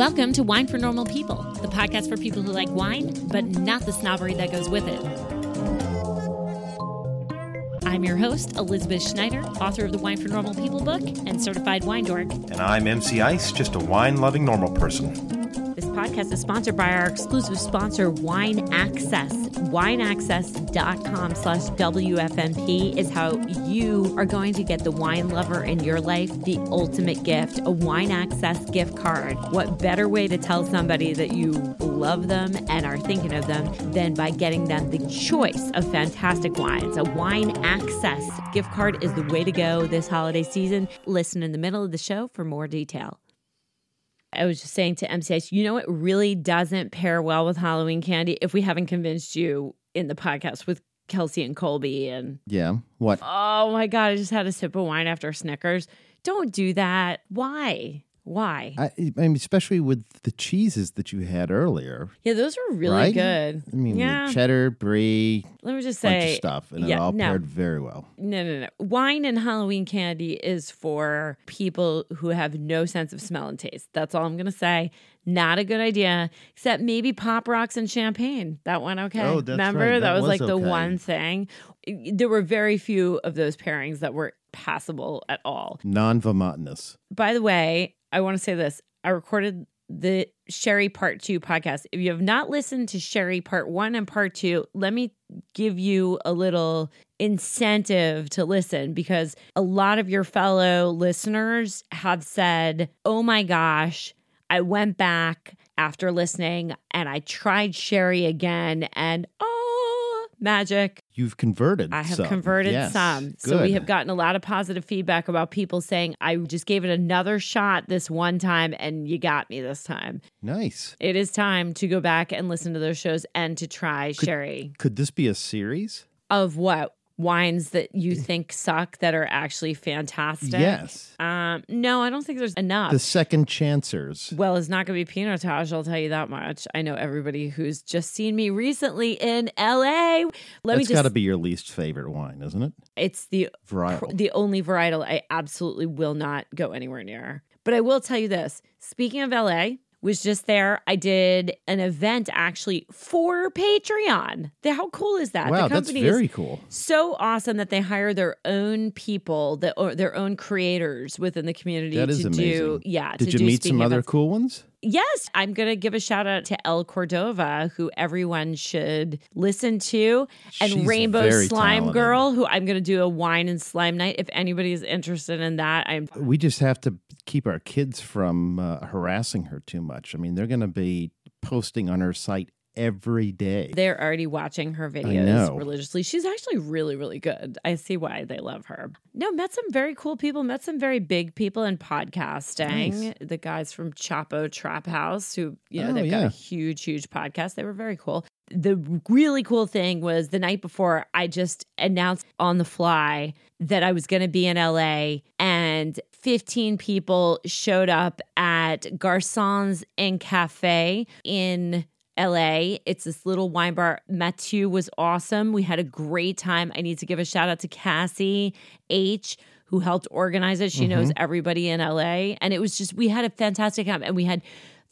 Welcome to Wine for Normal People, the podcast for people who like wine, but not the snobbery that goes with it. I'm your host, Elizabeth Schneider, author of the Wine for Normal People book and certified wine dork. And I'm MC Ice, just a wine loving normal person. Podcast is sponsored by our exclusive sponsor, Wine Access. WineAccess.com slash WFNP is how you are going to get the wine lover in your life the ultimate gift, a Wine Access gift card. What better way to tell somebody that you love them and are thinking of them than by getting them the choice of fantastic wines? A Wine Access gift card is the way to go this holiday season. Listen in the middle of the show for more detail. I was just saying to MC Ice, you know, it really doesn't pair well with Halloween candy if we haven't convinced you in the podcast with Kelsey and Colby. And Yeah. What? oh my God, I just had a sip of wine after Snickers. Don't do that. Why? Why? I, I mean, especially with the cheeses that you had earlier. yeah, those were really right? good. I mean, yeah. cheddar, brie, Let me just bunch say of stuff, and it all no. paired very well. No, no, no. Wine and Halloween candy is for people who have no sense of smell and taste. That's all I'm going to say. Not a good idea, except maybe pop rocks and champagne. That went okay. Oh, that's Remember? right. That, That was, was like the one thing. There were very few of those pairings that were passable at all. Non-vomitinous. By the way, I want to say this. I recorded the Sherry Part 2 podcast. If you have not listened to Sherry Part 1 and Part 2, let me give you a little incentive to listen because a lot of your fellow listeners have said, "Oh my gosh, I went back after listening and I tried Sherry again and oh, magic. You've converted. I have some. converted Yes. some. So we have gotten a lot of positive feedback about people saying, I just gave it another shot this one time and you got me this time. nice. It is time to go back and listen to those shows and to try Sherry. Could this be a series? Of what? Wines that you think suck that are actually fantastic? Yes. Um, no, I don't think there's enough. The second chancers. Well, it's not going to be Pinotage, I'll tell you that much. I know everybody who's just seen me recently in LA. Let me That's got to be your least favorite wine, isn't it? it's the Varietal. the only varietal I absolutely will not go anywhere near. But I will tell you this. Speaking of LA, was just there. I did an event actually for Patreon. The- How cool is that? wow, the that's company is very cool. so awesome that they hire their own people, that or their own creators within the community That to is do amazing. yeah. Did to you do meet some other events. cool ones? Yes, I'm going to give a shout out to El Cordova, who everyone should listen to, and She's Rainbow Slime talented. Girl, who I'm going to do a wine and slime night. If anybody is interested in that, I'm We just have to keep our kids from uh, harassing her too much. I mean, they're going to be posting on her site every day. they're already watching her videos religiously. She's actually really, really good. I see why they love her. No, met some very cool people, met some very big people in podcasting. Nice. The guys from Chapo Trap House, who, you know, Oh, they've got a huge, huge podcast. They were very cool. The really cool thing was the night before, I just announced on the fly that I was going to be in LA and 15 people showed up at Garçons de Café in LA. It's this little wine bar. Mathieu was awesome. We had a great time. I need to give a shout out to Cassie H, who helped organize it. She Mm-hmm. knows everybody in LA. And it was just, we had a fantastic time. And we had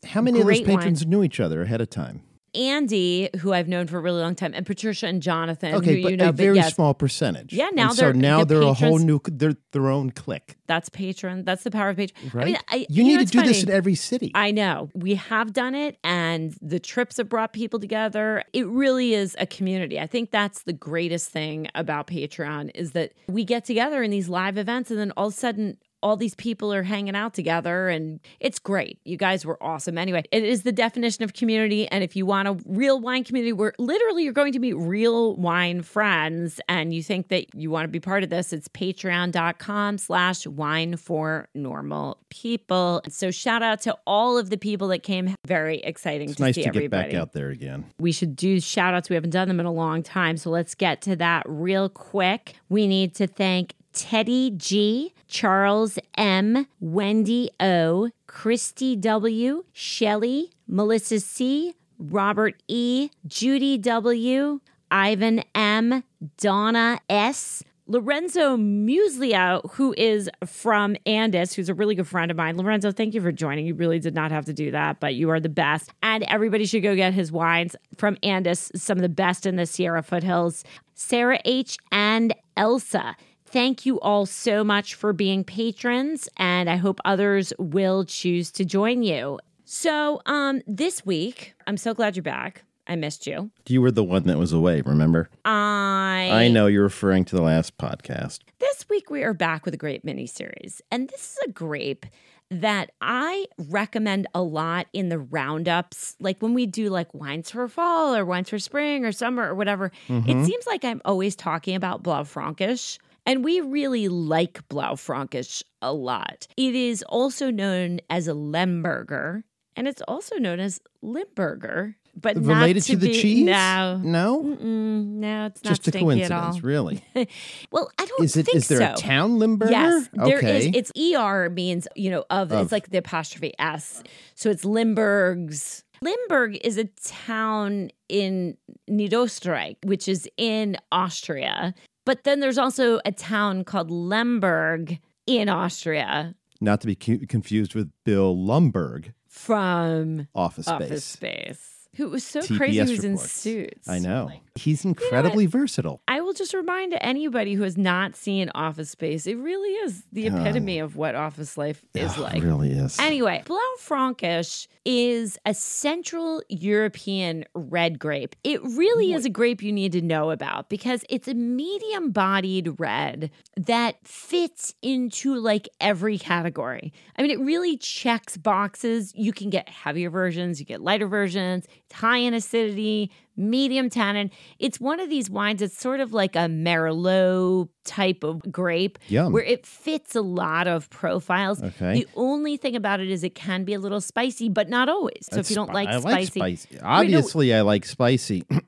How many of those great wine. patrons knew each other ahead of time? Andy, who I've known for a really long time, and Patricia and Jonathan, Okay, who but you know, a very yes, small percentage. Yeah, now And they're- now the they're a whole new they're their own clique, that's patron. That's the power of patron. right? I mean, I, you, know, need to it's do this in every city. I know. We have done it and the trips have brought people together. It really is a community. I think that's the greatest thing about Patreon is that we get together in these live events and then all of a sudden all these people are hanging out together and it's great. You guys were awesome. Anyway, it is the definition of community. And if you want a real wine community where literally you're going to meet real wine friends and you think that you want to be part of this, it's patreon.com slash wine for normal people. So shout out to all of the people that came. Very exciting it's to nice see to everybody get back out there again. we should do shout outs. We haven't done them in a long time. So let's get to that real quick. We need to thank Teddy G, Charles M, Wendy O, Christy W, Shelly, Melissa C, Robert E, Judy W, Ivan M, Donna S, Lorenzo Muslia, who is from Andis, who's a really good friend of mine. Lorenzo, thank you for joining. You really did not have to do that, but you are the best. And everybody should go get his wines from Andis, some of the best in the Sierra foothills. Sarah H. and Elsa. Thank you all so much for being patrons, and I hope others will choose to join you. So, um, this week, I'm so glad you're back. I missed you. You were the one that was away, remember? I I know you're referring to the last podcast. This week we are back with a grape mini series, and this is a grape that I recommend a lot in the roundups. Like when we do like wines for fall or wines for spring or summer or whatever, it seems like I'm always talking about Blaufränkisch. And we really like Blaufränkisch a lot. It is also known as a Lemberger, and it's also known as Limburger, but Related to, the be- cheese? No, No? Mm-mm, no, it's not Just a stinky at all. coincidence, really. Well, I don't Is it think is there so. a town Limburger? Yes, there is. okay. It's ER means, you know, of, Of. it's like the apostrophe S. So it's Limburgs. Limburg is a town in Niederösterreich, which is in Austria. But then there's also a town called Lemberg in Austria Not to be cu- confused with Bill Lumbergh, from Office Space. Office Space. Who was so TPS crazy he was in suits. I know. He's incredibly versatile. I will just remind anybody who has not seen Office Space, it really is the epitome of what office life is Oh, like. It really is. Anyway, Blaufränkisch is a Central European red grape. It really is a grape you need to know about because it's a medium bodied red that fits into like every category. I mean, it really checks boxes. You can get heavier versions, you get lighter versions. It's high in acidity, medium tannin. It's one of these wines that's sort of like a Merlot type of grape Yum. where it fits a lot of profiles. Okay. The only thing about it is it can be a little spicy, but not always. So if you don't spi- like I spicy, like spicy. Obviously, I like spicy. ha,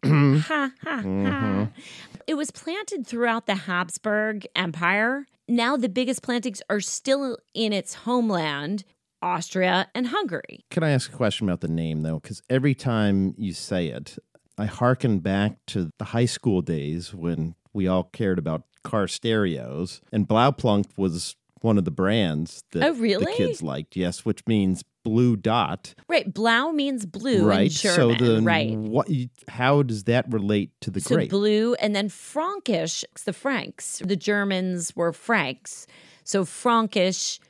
ha, ha. Mm-hmm. It was planted throughout the Habsburg Empire. Now the biggest plantings are still in its homeland, Austria and Hungary. Can I ask a question about the name, though? Because every time you say it, I hearken back to the high school days when we all cared about car stereos, and Blaupunkt was one of the brands that Oh, the kids liked. Yes, which means blue dot, Right, Blau means blue right? German, so then, right? what? How does that relate to the So grape? blue, and then Frankish, the Franks. The Germans were Franks. So Frankish,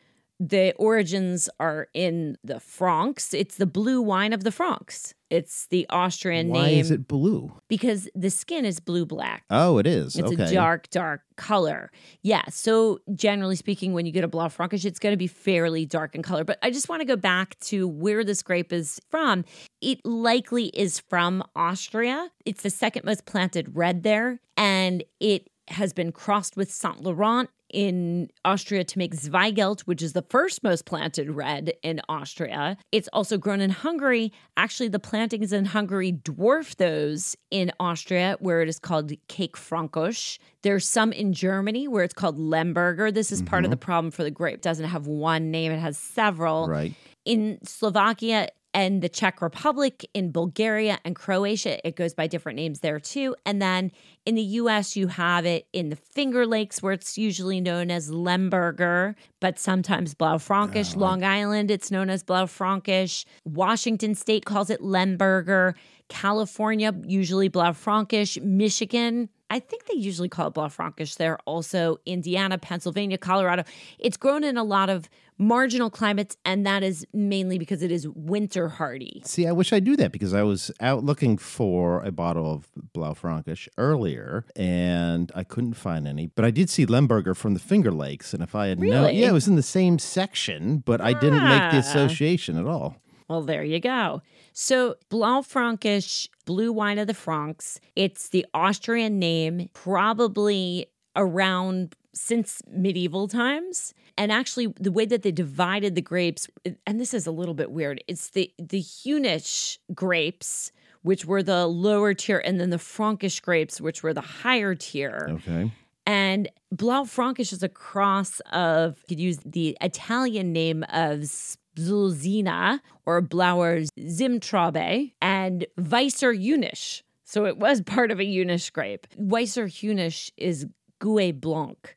the origins are in the Franks. It's the blue wine of the Franks. It's the Austrian Why name Why is it blue? because the skin is blue black. Oh, it is. It's okay. a dark, dark color. Yeah. So generally speaking, when you get a Blaufränkisch, it's going to be fairly dark in color. But I just want to go back to where this grape is from. It likely is from Austria. It's the second most planted red there, and it has been crossed with Saint Laurent in Austria to make Zweigelt, which is the first most planted red in Austria. It's also grown in Hungary. Actually, the plantings in Hungary dwarf those in Austria, where it is called Kékfrankos. There's some in Germany where it's called Lemberger. This is part of mm-hmm. the problem for the grape. It doesn't have one name, it has several Right. in Slovakia and the Czech Republic, in Bulgaria and Croatia, it goes by different names there too. And then in the US, you have it in the Finger Lakes, where it's usually known as Lemberger, but sometimes Blaufränkisch. Ah, Long Island, it's known as Blaufränkisch. Washington State calls it Lemberger. California, usually Blaufränkisch. Michigan, I think they usually call it Blaufränkisch there. Also, Indiana, Pennsylvania, Colorado. It's grown in a lot of marginal climates, and that is mainly because it is winter hardy. See, I wish I knew that because I was out looking for a bottle of Blaufränkisch earlier and I couldn't find any. But I did see Lemberger from the Finger Lakes, and if I had known, yeah, it was in the same section, but I didn't make the Ah. association at all. Well, there you go. So, Blaufränkisch, blue wine of the Franks, it's the Austrian name, probably around since medieval times. And actually, the way that they divided the grapes, and this is a little bit weird, it's the, the Hunish grapes, which were the lower tier, and then the Frankish grapes, which were the higher tier. Okay. And Blaufränkisch is a cross of, you could use the Italian name of Sbulzina or Blauer Zimtrabe and Weisser Heunisch. So it was part of a Heunisch grape. Weisser Heunisch is Gouais Blanc.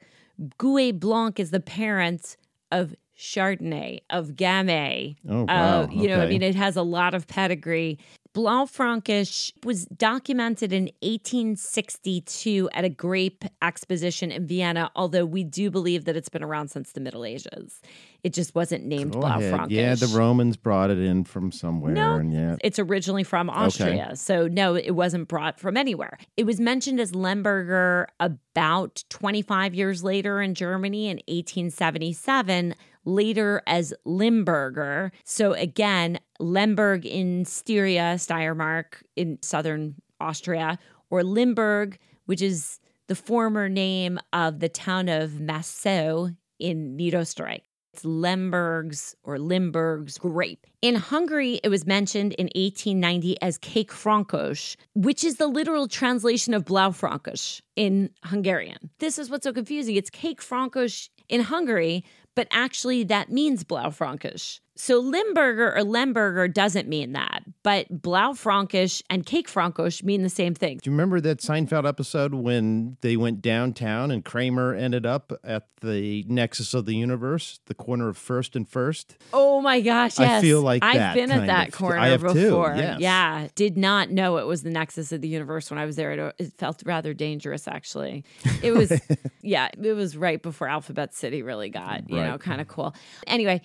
Gouais Blanc is the parent of Chardonnay, of Gamay. Oh, wow. Uh, you know, I mean, it has a lot of pedigree. Blaufränkisch was documented in 1862 at a grape exposition in Vienna, although we do believe that it's been around since the Middle Ages. It just wasn't named ahead. Yeah, the Romans brought it in from somewhere. No, yeah. it's originally from Austria. So, no, it wasn't brought from anywhere. It was mentioned as Lemberger about 25 years later in Germany in 1877, later as Limburger. So, again, Lemberg in Styria, Steiermark in southern Austria, or Limburg, which is the former name of the town of Maissau in Niederösterreich. It's Lemberg's or Limburg's grape. In Hungary, it was mentioned in 1890 as Kékfrankos, which is the literal translation of Blaufränkisch in Hungarian. This is what's so confusing. It's Kékfrankos in Hungary, but actually that means Blaufränkisch. So Limburger or Lemberger doesn't mean that, but Blaufränkisch and Kékfrankos mean the same thing. Do you remember that Seinfeld episode when they went downtown and Kramer ended up at the nexus of the universe, the corner of First and First? Oh my gosh, Yes, I feel like I've been at that of. corner have too, before. yes. Yeah. Did not know it was the nexus of the universe when I was there. It, it felt rather dangerous actually. It was yeah, it was right before Alphabet City really got, you know, kind of cool. Anyway,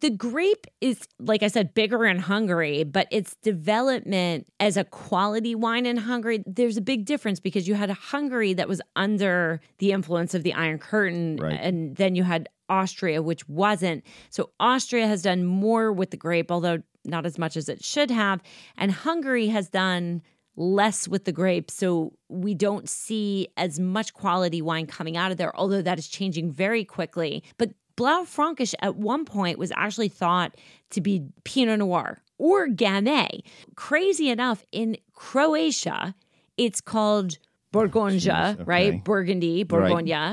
the grape is, like I said, bigger in Hungary, but its development as a quality wine in Hungary, there's a big difference because you had a Hungary that was under the influence of the Iron Curtain, Right. and then you had Austria, which wasn't. So Austria has done more with the grape, although not as much as it should have. And Hungary has done less with the grape. So we don't see as much quality wine coming out of there, although that is changing very quickly. But Blaufränkisch at one point was actually thought to be Pinot Noir or Gamay. Crazy enough, in Croatia, it's called Borgonja, okay. right? Burgundy,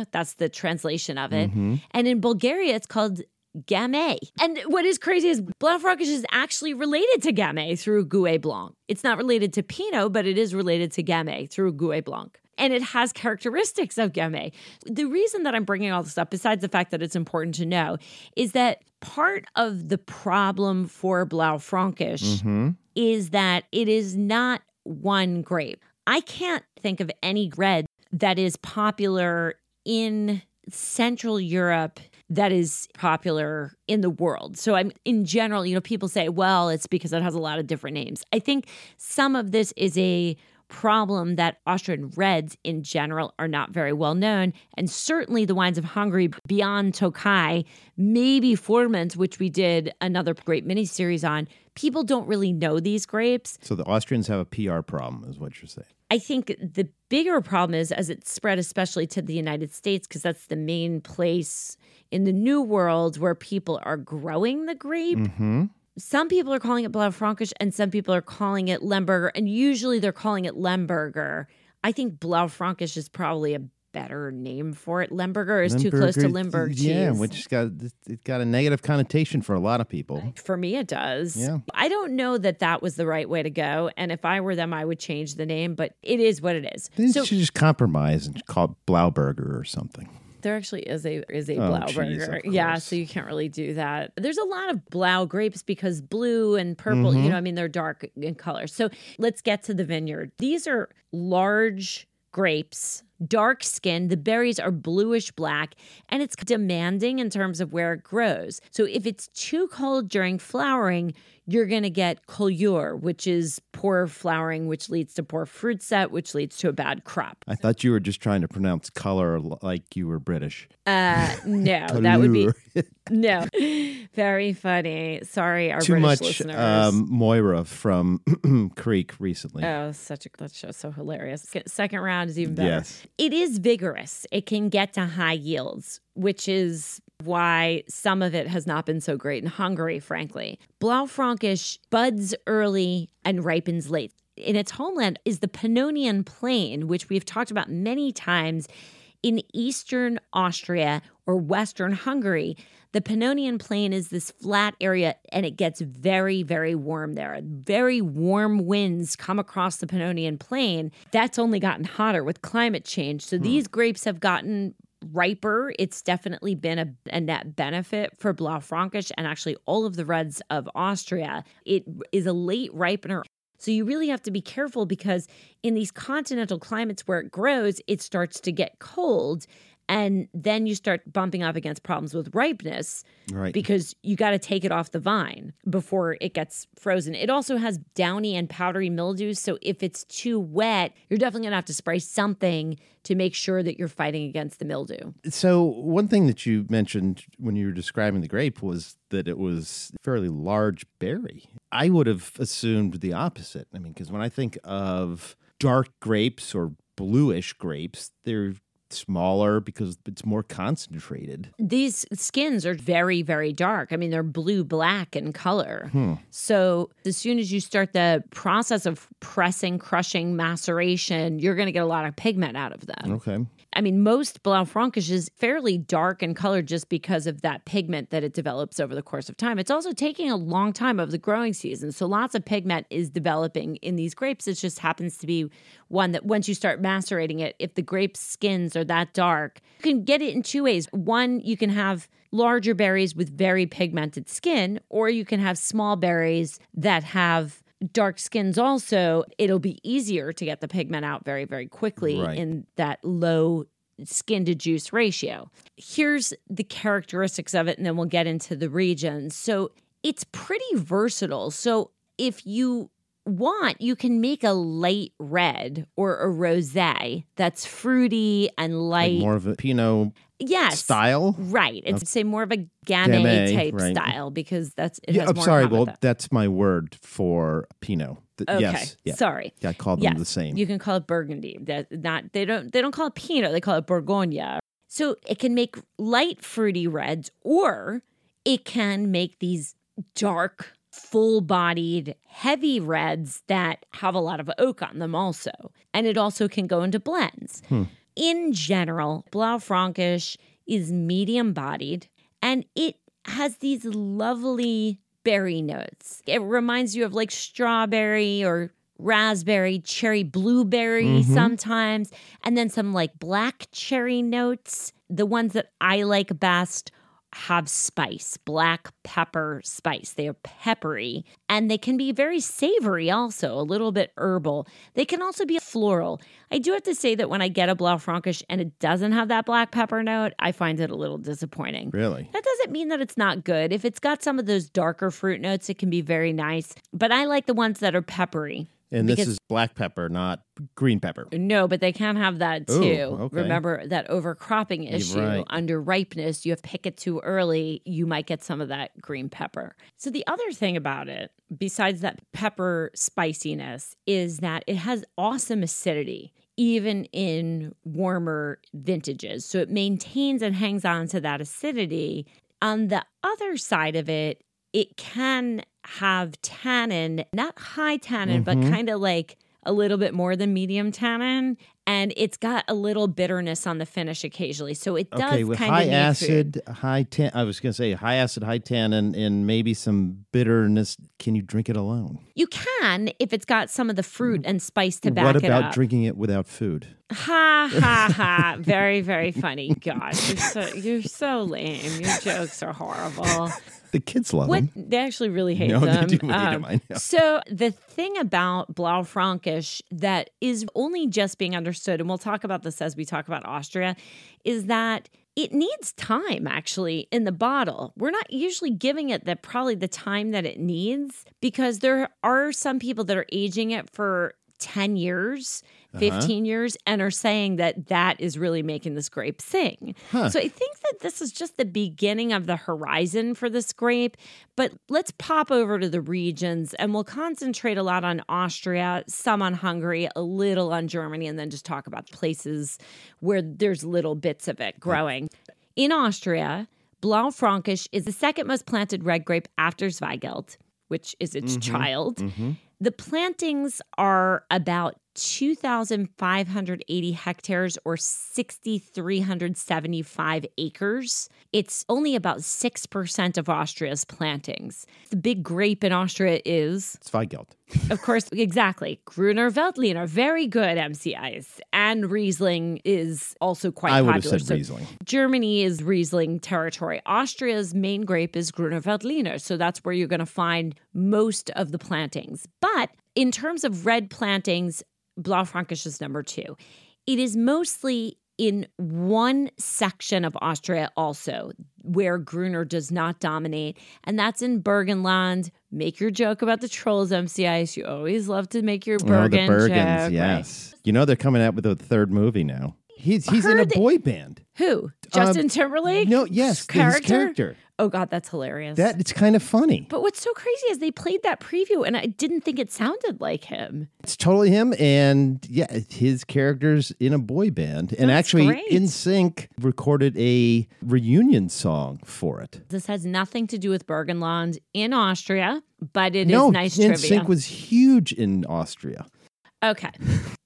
Right. That's the translation of it. Mm-hmm. And in Bulgaria, it's called Gamay. And what is crazy is Blaufränkisch is actually related to Gamay through Gouais Blanc. It's not related to Pinot, but it is related to Gamay through Gouais Blanc. And it has characteristics of Gamay. The reason that I'm bringing all this up, besides the fact that it's important to know, is that part of the problem for Blaufränkisch Mm-hmm. is that it is not one grape. I can't think of any red that is popular in Central Europe that is popular in the world. So I'm in general, you know, people say, well, it's because it has a lot of different names. I think some of this is a problem that Austrian reds in general are not very well known. And certainly the wines of Hungary beyond Tokai, maybe Furmint, which we did another great mini series on, people don't really know these grapes. So the Austrians have a PR problem, is what you're saying. I think the bigger problem is as it spread, especially to the United States, because that's the main place in the New World where people are growing the grape. Mm-hmm. Some people are calling it Blaufränkisch and some people are calling it Lemberger, and usually they're calling it Lemberger. I think Blaufränkisch is probably a better name for it. Lemberger is too close to Limburg cheese. Yeah, which got it got a negative connotation for a lot of people. For me, it does. Yeah. I don't know that that was the right way to go. And if I were them, I would change the name, but it is what it is. They So should just compromise and call it Blauberger or something. There actually is a is a Oh, Blauberger. geez, yeah, so you can't really do that. There's a lot of Blau grapes because blue and purple, Mm-hmm. you know, I mean, they're dark in color. So let's get to the vineyard. These are large grapes, dark skin. The berries are bluish black, and it's demanding in terms of where it grows. So if it's too cold during flowering, you're going to get coulure, which is poor flowering, which leads to poor fruit set, which leads to a bad crop. I thought you were just trying to pronounce color like you were British. Uh, no, that would be no. Very funny. Sorry, our too British much listeners. um, Moira from Creek recently. Oh, such a that show's so hilarious. Second round is even better. Yes. It is vigorous. It can get to high yields, which is why some of it has not been so great in Hungary, frankly. Blaufränkisch buds early and ripens late. In its homeland is the Pannonian Plain, which we've talked about many times In eastern Austria or western Hungary, the Pannonian Plain is this flat area and it gets very, very warm there. Very warm winds come across the Pannonian Plain. That's only gotten hotter with climate change. So hmm. these grapes have gotten riper. It's definitely been a, a net benefit for Blaufränkisch and actually all of the reds of Austria. It is a late ripener. So you really have to be careful because in these continental climates where it grows, it starts to get cold. And then you start bumping up against problems with ripeness Right. because you got to take it off the vine before it gets frozen. It also has downy and powdery mildew. So if it's too wet, you're definitely going to have to spray something to make sure that you're fighting against the mildew. So one thing that you mentioned when you were describing the grape was that it was a fairly large berry. I would have assumed the opposite. I mean, because when I think of dark grapes or bluish grapes, they're smaller because it's more concentrated. These skins are very, very dark. I mean, they're blue black in color. Hmm. So, as soon as you start the process of pressing, crushing, maceration, you're going to get a lot of pigment out of them. Okay. I mean, most Blaufränkisch is fairly dark in color just because of that pigment that it develops over the course of time. It's also taking a long time of the growing season. So lots of pigment is developing in these grapes. It just happens to be one that once you start macerating it, if the grape skins are that dark, you can get it in two ways. One, you can have larger berries with very pigmented skin, or you can have small berries that have dark skins also it'll be easier to get the pigment out very very quickly Right. in that low skin to juice ratio. Here's the characteristics of it and then we'll get into the regions so it's pretty versatile. So if you want you can make a light red or a rosé that's fruity and light. Like more of a Pinot yes style. right it's say more of a gamay, Gamay, type right. style because that's it Yeah, I'm sorry. Well, that. that's my word for Pinot. Th- Okay. Yes. Yeah. Sorry. Yeah, I call them Yes. the same. You can call it Burgundy. That not they don't they don't call it Pinot. They call it Bourgogne. So it can make light fruity reds, or it can make these dark, full-bodied, heavy reds that have a lot of oak on them also. And it also can go into blends. Hmm. In general, Blaufränkisch is medium-bodied, and it has these lovely berry notes. It reminds you of like strawberry or raspberry, cherry, blueberry mm-hmm. sometimes, and then some like black cherry notes. The ones that I like best have spice, black pepper spice. They are peppery and they can be very savory also, a little bit herbal. They can also be floral. I do have to say that when I get a Blaufränkisch and it doesn't have that black pepper note, I find it a little disappointing. really? That doesn't mean that it's not good. If it's got some of those darker fruit notes, it can be very nice. But I like the ones that are peppery. And this is black pepper, not green pepper. No, but they can have that Ooh, too. okay. Remember that overcropping issue right. under ripeness, you have pick it too early, you might get some of that green pepper. So the other thing about it, besides that pepper spiciness, is that it has awesome acidity even in warmer vintages. So it maintains and hangs on to that acidity. On the other side of it, it can have tannin, not high tannin, but Mm-hmm. kind of like a little bit more than medium tannin. And it's got a little bitterness on the finish occasionally. So it does Okay, with kind high of need food. acid, high tan. I was going to say high acid, high tannin, and maybe some bitterness. Can you drink it alone? You can if it's got some of the fruit and spice to back it up. what about drinking it without food? Ha ha ha! Very very funny. Gosh, you're so, you're so lame. Your jokes are horrible. The kids love What them. they actually really hate No, they them. Um, do hate 'em, I know. So the thing about Blaufränkisch that is only just being understood, and we'll talk about this as we talk about Austria, is that it needs time actually in the bottle. We're not usually giving it the probably the time that it needs because there are some people that are aging it for 10 years, Uh-huh. 15 years and are saying that that is really making this grape sing. So I think that this is just the beginning of the horizon for this grape, but let's pop over to the regions and we'll concentrate a lot on Austria, some on Hungary, a little on Germany and then just talk about places where there's little bits of it growing. In Austria, Blaufränkisch is the second most planted red grape after Zweigelt, which is its child. The plantings are about 2,580 hectares or 6,375 acres. It's only about 6% of Austria's plantings. The big grape in Austria is, Zweigelt. of course, exactly, Gruner Veltliner. Very good MC Ice. And Riesling is also quite I would have popular. said So Riesling. Germany is Riesling territory. Austria's main grape is Gruner Veltliner. So that's where you're going to find most of the plantings. But in terms of red plantings, Blaufränkisch is number two. It is mostly in one section of Austria also where Gruner does not dominate, and that's in Burgenland. Make your joke about the trolls, MC Ice. You always love to make your Oh, the Bergens, joke, right? yes. You know they're coming out with a third movie now. He's he's in a boy band. Who? Justin Timberlake? Um, No, yes, his character? character. Oh God, that's hilarious. That it's kind of funny. but what's so crazy is they played that preview, and I didn't think it sounded like him. It's totally him, and yeah, his character's in a boy band, and That's actually. NSYNC recorded a reunion song for it. This has nothing to do with Burgenland in Austria, but it is no, nice In trivia. Sync was huge in Austria. Okay.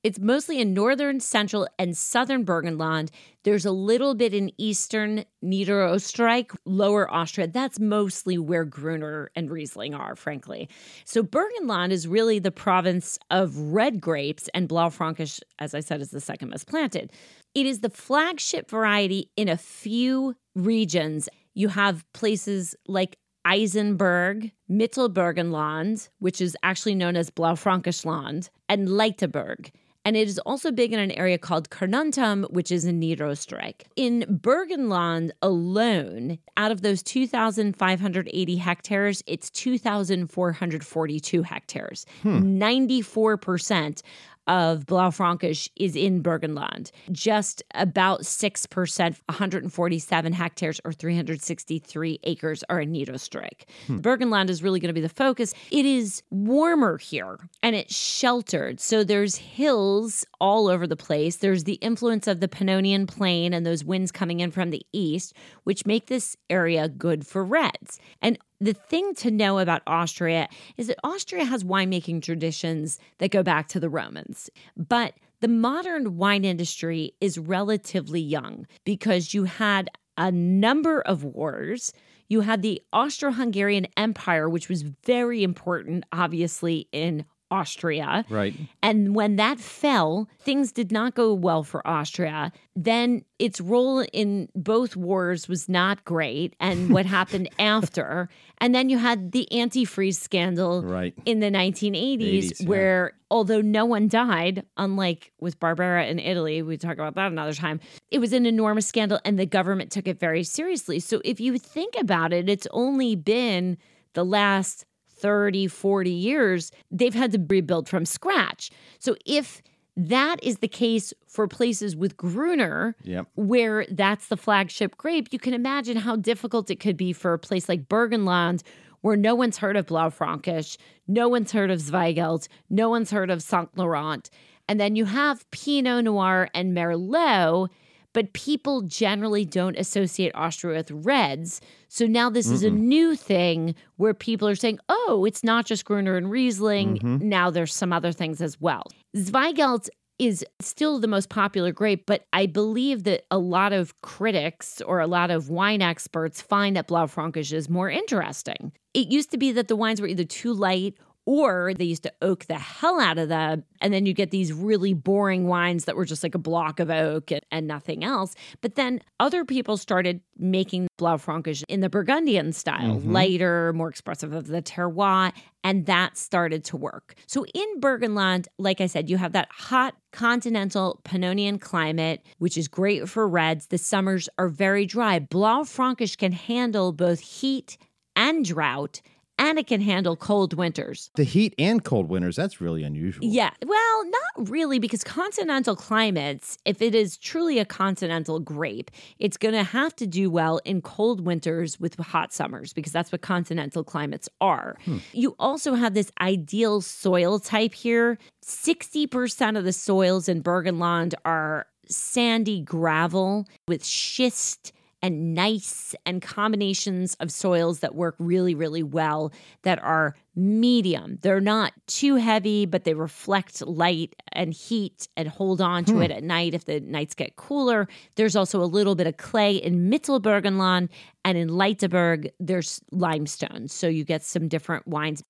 It's mostly in northern, central, and southern Burgenland. There's a little bit in eastern Niederösterreich, lower Austria. That's mostly where Gruner and Riesling are, frankly. So Burgenland is really the province of red grapes, and Blaufränkisch, as I said, is the second most planted. It is the flagship variety in a few regions. You have places like Eisenberg, Mittelburgenland, which is actually known as Blaufränkischland, and Leithaberg. And it is also big in an area called Carnuntum, which is in Niederösterreich. In Burgenland alone, out of those 2,580 hectares, it's 2,442 hectares. Hmm. 94% of Blaufränkisch is in Burgenland. Just about 6%, 147 hectares or 363 acres are in Niederösterreich. Hmm. Burgenland is really going to be the focus. It is warmer here and it's sheltered. So there's hills all over the place. There's the influence of the Pannonian Plain and those winds coming in from the east, which make this area good for reds. And the thing to know about Austria is that Austria has winemaking traditions that go back to the Romans. But the modern wine industry is relatively young because you had a number of wars. You had the Austro Hungarian Empire, which was very important, obviously, in Austria. Right. And when that fell, things did not go well for Austria. Then its role in both wars was not great. And what happened after? And then you had the antifreeze scandal Right. in the 1980s, 80s, yeah. where although no one died, unlike with Barbera in Italy, we talk about that another time, it was an enormous scandal and the government took it very seriously. So if you think about it, it's only been the last 30, 40 years, they've had to rebuild from scratch. So if that is the case for places with Gruner, Yep. where that's the flagship grape, you can imagine how difficult it could be for a place like Burgenland, where no one's heard of Blaufränkisch, no one's heard of Zweigelt, no one's heard of Saint Laurent. And then you have Pinot Noir and Merlot, but people generally don't associate Austria with reds. So now this is a new thing where people are saying, oh, it's not just Gruner and Riesling. Mm-hmm. Now there's some other things as well. Zweigelt is still the most popular grape, but I believe that a lot of critics or a lot of wine experts find that Blaufränkisch is more interesting. It used to be that the wines were either too light or they used to oak the hell out of them. And then you get these really boring wines that were just like a block of oak and, and nothing else. But then other people started making Blaufränkisch in the Burgundian style, mm-hmm. lighter, more expressive of the terroir. And that started to work. So in Burgenland, like I said, you have that hot continental Pannonian climate, which is great for reds. The summers are very dry. Blaufränkisch can handle both heat and drought, and it can handle cold winters. The heat and cold winters, that's really unusual. Yeah, well, not really, because continental climates, if it is truly a continental grape, it's going to have to do well in cold winters with hot summers, because that's what continental climates are. Hmm. You also have this ideal soil type here. 60% of the soils in Burgenland are sandy gravel with schist and nice and combinations of soils that work really, really well that are medium. They're not too heavy, but they reflect light and heat and hold on to hmm. it at night if the nights get cooler. There's also a little bit of clay in Mittelburgenland and in Leithaberg, there's limestone. So you get some different wines.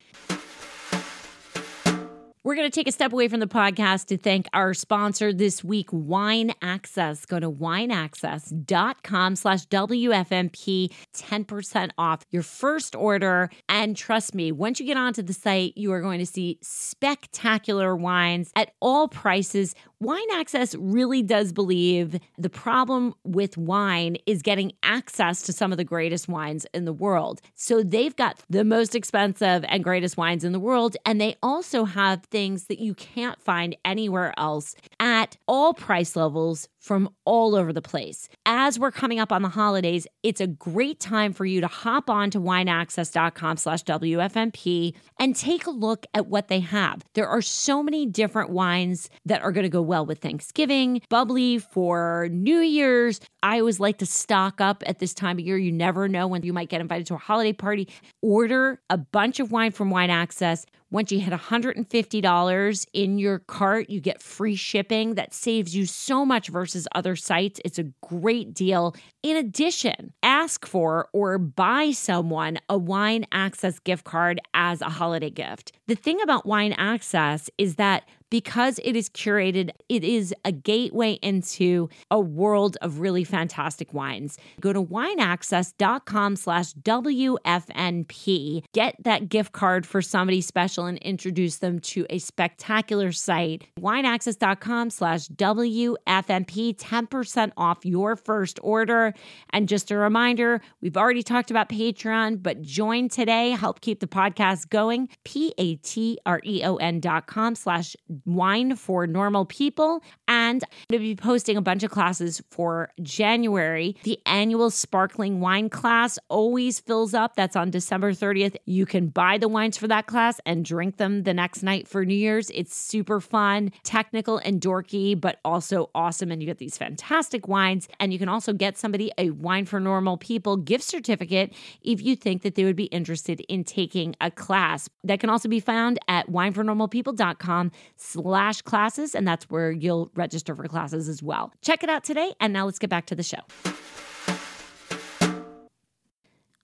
We're going to take a step away from the podcast to thank our sponsor this week, Wine Access. Go to wineaccess.com slash WFNP, 10% off your first order. And trust me, once you get onto the site, you are going to see spectacular wines at all prices. Wine Access really does believe the problem with wine is getting access to some of the greatest wines in the world. So they've got the most expensive and greatest wines in the world, and they also have things that you can't find anywhere else at all price levels from all over the place. As we're coming up on the holidays, it's a great time for you to hop on to wineaccess.com slash WFNP and take a look at what they have. There are so many different wines that are going to go well with Thanksgiving, bubbly for New Year's. I always like to stock up at this time of year. You never know when you might get invited to a holiday party. Order a bunch of wine from Wine Access. Once you hit $150 in your cart, you get free shipping. That saves you so much versus other sites. It's a great deal. In addition, ask for or buy someone a Wine Access gift card as a holiday gift. The thing about Wine Access is that because it is curated, it is a gateway into a world of really fantastic wines. Go to wineaccess.com slash WFNP. Get that gift card for somebody special and introduce them to a spectacular site. Wineaccess.com slash WFNP, 10% off your first order. And just a reminder, we've already talked about Patreon, but join today, help keep the podcast going. P-A-T-R-E-O-N dot com slash wine for normal people. And I'm going to be posting a bunch of classes for January. The annual sparkling wine class always fills up. That's on December 30th. You can buy the wines for that class and drink them the next night for New Year's. It's super fun, technical, and dorky, but also awesome. And you get these fantastic wines. And you can also get somebody a Wine for Normal People gift certificate if you think that they would be interested in taking a class. That can also be found at winefornormalpeople.com slash classes, and that's where you'll register for classes as well. Check it out today, and now let's get back to the show.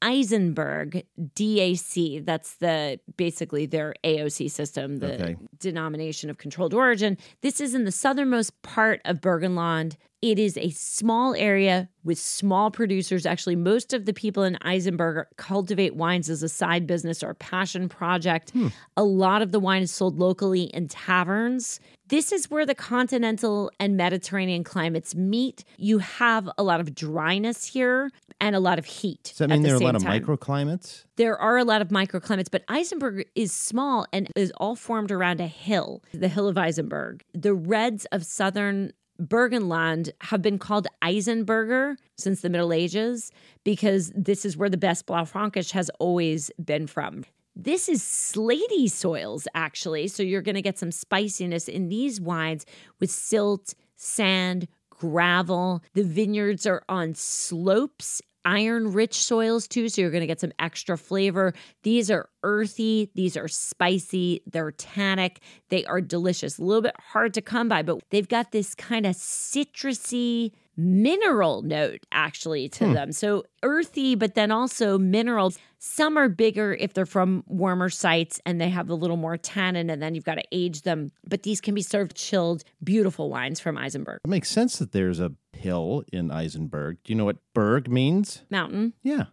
Eisenberg DAC, that's the basically their AOC system, the Okay. denomination of controlled origin. This is in the southernmost part of Burgenland. It is a small area with small producers. Actually, most of the people in Eisenberg cultivate wines as a side business or passion project. Hmm. A lot of the wine is sold locally in taverns. This is where the continental and Mediterranean climates meet. You have a lot of dryness here and a lot of heat. Does that at mean the there are a lot of time. microclimates? There are a lot of microclimates, but Eisenberg is small and is all formed around a hill, the hill of Eisenberg. The reds of southern Burgenland have been called Eisenberger since the Middle Ages because this is where the best Blaufränkisch has always been from. This is slaty soils, actually. So you're going to get some spiciness in these wines with silt, sand, gravel. The vineyards are on slopes iron rich soils too so you're going to get some extra flavor. These are earthy these are spicy they're tannic they are delicious. A little bit hard to come by but they've got this kind of citrusy mineral note actually to them so earthy but then also minerals some are bigger if they're from warmer sites and they have a little more tannin and then you've got to age them but these can be served chilled beautiful wines from eisenberg It makes sense that there's a hill in Eisenberg. Do you know what Berg means? mountain Yeah.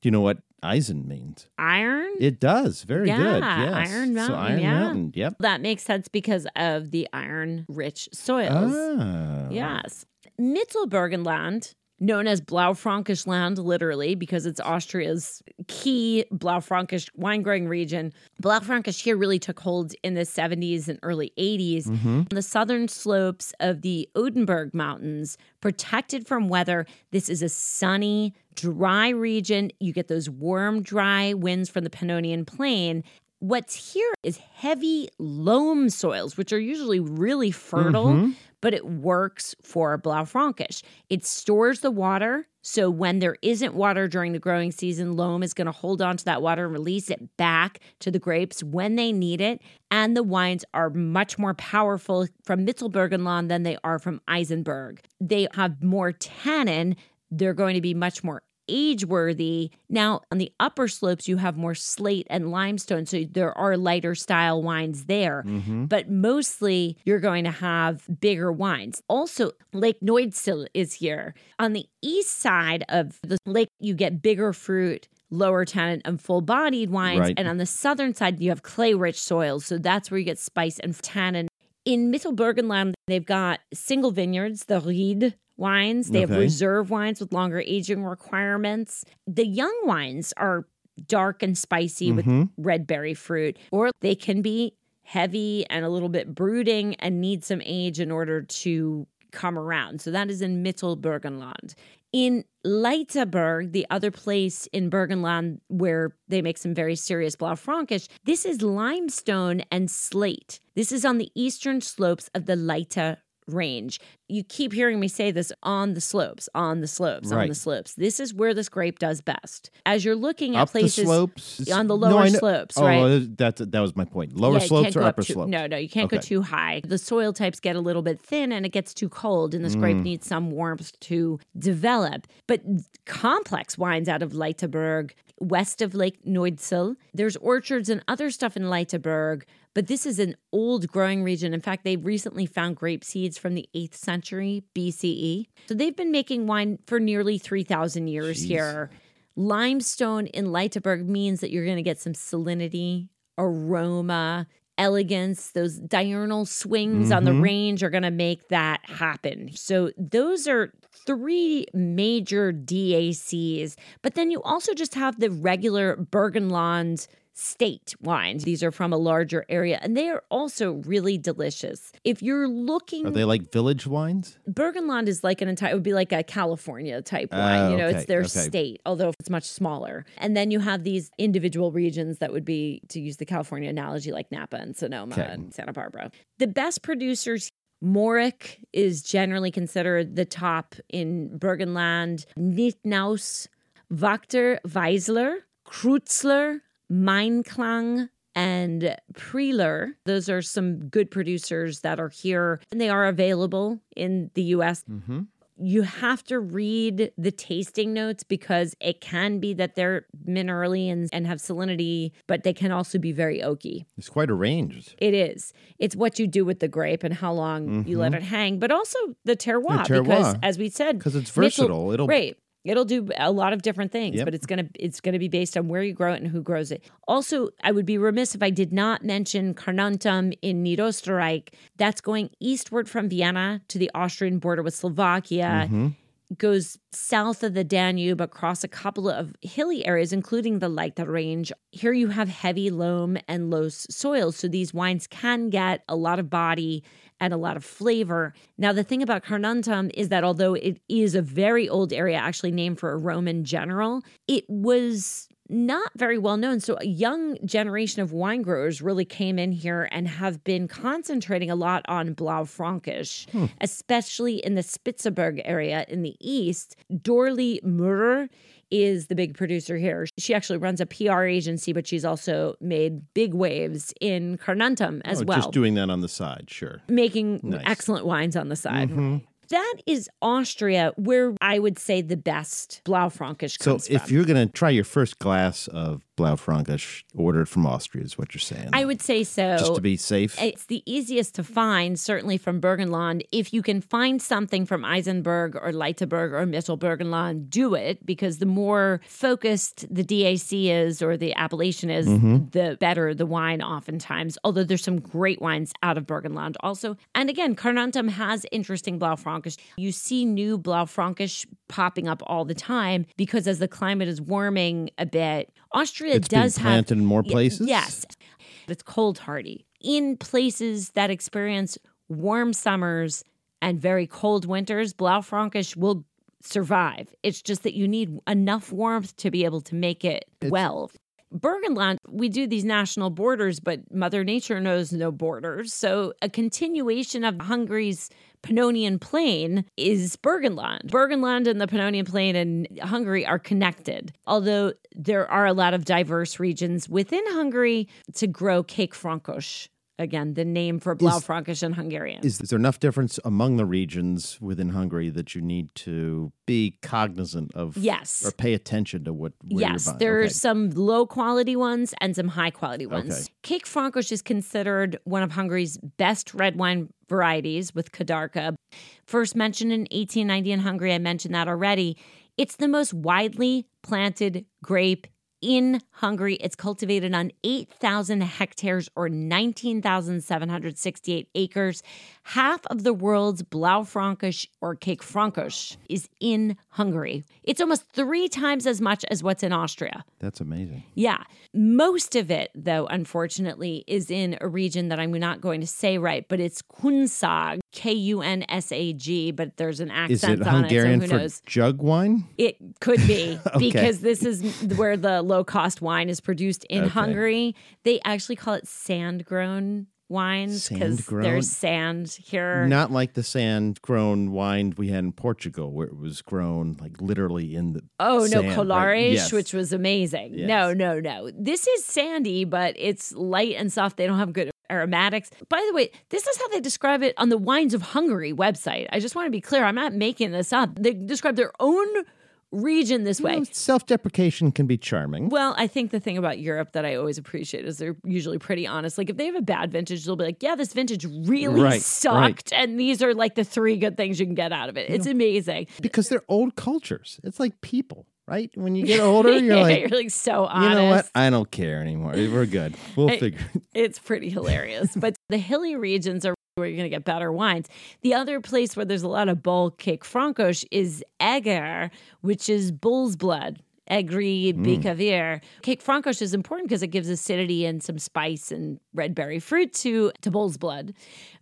Do you know what Eisen means? iron It does. Very Yeah, good. Yes. Iron So Mountain, Iron yeah. Mountain. Yep. That makes sense because of the iron rich soils. Ah. Yes. Mittelburgenland, known as Blaufränkisch land, literally, because it's Austria's key Blaufränkisch wine growing region. Blaufränkisch here really took hold in the 70s and early 80s. On mm-hmm. the southern slopes of the Odenberg Mountains, protected from weather, this is a sunny, dry region. You get those warm, dry winds from the Pannonian Plain. What's here is heavy loam soils, which are usually really fertile, mm-hmm. But it works for Blaufränkisch. It stores the water So when there isn't water during the growing season, loam is going to hold on to that water and release it back to the grapes when they need it. And the wines are much more powerful from Mittelburgenland than they are from Eisenberg. They have more tannin. They're going to be much more age worthy. Now, on the upper slopes, you have more slate and limestone. So there are lighter style wines there, Mm-hmm. but mostly you're going to have bigger wines. Also, Lake Neusiedl is here. On the east side of the lake, you get bigger fruit. Lower tannin and full bodied wines. Right. And on the southern side, you have clay rich soils. So that's where you get spice and tannin. In Mittelburgenland, they've got single vineyards, the Ried wines. They have reserve wines with longer aging requirements. The young wines are dark and spicy with mm-hmm. red berry fruit, or they can be heavy and a little bit brooding and need some age in order to come around. So that is in Mittelburgenland. In Leithaberg, the other place in Burgenland where they make some very serious Blaufränkisch, this is limestone and slate. This is on the eastern slopes of the Leitha range. You keep hearing me say this on the slopes, on the slopes, on the slopes. This is where this grape does best. As you're looking at Up places the slopes on the lower know- slopes, oh, right? That's that was my point. Lower Yeah, slopes or go up upper too- slopes? No, no, you can't go too high. The soil types get a little bit thin and it gets too cold, and this grape Mm. needs some warmth to develop. But complex wines out of Leithaberg, west of Lake Neusiedl. There's orchards and other stuff in Leithaberg, but this is an old growing region. In fact, they've recently found grape seeds from the 8th century BCE. So they've been making wine for nearly 3,000 years Jeez. here. Limestone in Leithaberg means that you're going to get some salinity, aroma, elegance. Those diurnal swings on the mm-hmm. range are going to make that happen. So, those are three major DACs. But then you also just have the regular Burgenland state wines. These are from a larger area and they are also really delicious. If you're looking Are they like village wines? Burgenland is like an entire, it would be like a California type Oh, wine. You know, it's their okay. state, although it's much smaller. And then you have these individual regions that would be, to use the California analogy, like Napa and Sonoma Okay. and Santa Barbara. The best producers, Moric is generally considered the top in Burgenland, Nittnaus, Wachter Wiesler, Krutzler, Meinklang, and Prieler. Those are some good producers that are here and they are available in the US. Mm-hmm. You have to read the tasting notes because it can be that they're minerally and, and have salinity, but they can also be very oaky. It's quite a range. It is. It's what you do with the grape and how long you let it hang, but also the terroir, The because as we said, Because it's Mitchell- versatile. It'll right. It'll do a lot of different things, Yep. but it's gonna it's gonna be based on where you grow it and who grows it. Also, I would be remiss if I did not mention Carnuntum in Niederösterreich. That's going eastward from Vienna to the Austrian border with Slovakia Mm-hmm. goes south of the Danube across a couple of hilly areas, including the Leitha Range. Here you have heavy loam and loess soils, so these wines can get a lot of body and a lot of flavor. Now, the thing about Carnuntum is that although it is a very old area, actually named for a Roman general, it was not very well known. So, a young generation of wine growers really came in here and have been concentrating a lot on Blaufränkisch, hmm. especially in the Spitzberg area in the east. Dorli Muhr is the big producer here. She actually runs a PR agency, but she's also made big waves in Carnuntum as Oh, well Just doing that on the side, sure. making Nice. excellent wines on the side. Mm-hmm. That is Austria, where I would say the best Blaufränkisch So if from. you're going to try your first glass of Blaufränkisch, ordered from Austria, is what you're saying. I would say so. just to be safe. It's the easiest to find, certainly from Burgenland. If you can find something from Eisenberg or Leithaberg or Mittelburgenland, do it because the more focused the DAC is or the appellation is, mm-hmm. the better the wine oftentimes. Although there's some great wines out of Burgenland also. And again, Carnuntum has interesting Blaufränkisch. You see new Blaufränkisch popping up all the time because as the climate is warming a bit, Austria It's being does have planted in more places? Yes, it's cold hardy. In places that experience warm summers and very cold winters, Blaufränkisch will survive. It's just that you need enough warmth to be able to make it well. Burgenland, we do these national borders, but Mother Nature knows no borders. So, a continuation of Hungary's Pannonian Plain is Burgenland. Burgenland and the Pannonian Plain in Hungary are connected, although there are a lot of diverse regions within Hungary to grow Kékfrankos. Again, the name for Blaufränkisch in Hungarian. Is, is there enough difference among the regions within Hungary that you need to be cognizant of? Yes. Or pay attention to what? Yes, there's Okay. some low quality ones and some high quality ones. Okay. Kékfrankos is considered one of Hungary's best red wine varieties with Kadarka. First mentioned in 1890 in Hungary, I mentioned that already. It's the most widely planted grape in Hungary. It's cultivated on 8,000 hectares or 19,768 acres. Half of the world's Blaufränkisch or Kékfrankos is in Hungary. It's almost three times as much as what's in Austria. That's amazing. Yeah. Most of it, though, unfortunately, is in a region that I'm not going to say right, but it's Kunsag, K U N S A G, but there's an accent Is it on Hungarian it, so who for knows? jug wine? It could be because this is where the low cost wine is produced in Okay. Hungary. They actually call it sand grown wines because there's sand here. Not like the sand grown wine we had in Portugal, where it was grown like literally in the. Oh no, sand, Colares, right? Yes. which was amazing. Yes. No, no, no. This is sandy, but it's light and soft. They don't have good aromatics. By the way, this is how they describe it on the Wines of Hungary website. I just want to be clear. I'm not making this up. They describe their own region this way. Self deprecation can be charming. Well, I think the thing about Europe that I always appreciate is they're usually pretty honest. Like if they have a bad vintage, they'll be like, "Yeah, this vintage really Right, sucked, and these are like the three good things you can get out of it." It's amazing. because they're old cultures. It's like people, right? When you get older, you're like, you're like so honest. you know what? I don't care anymore. We're good. We'll I- figure. It's pretty hilarious. but the hilly regions are where you're going to get better wines. The other place where there's a lot of bulk Kékfrankos is Eger, which is bull's blood. Egri mm. Bikavér. Cake frankos is important because it gives acidity and some spice and red berry fruit to, to bull's blood,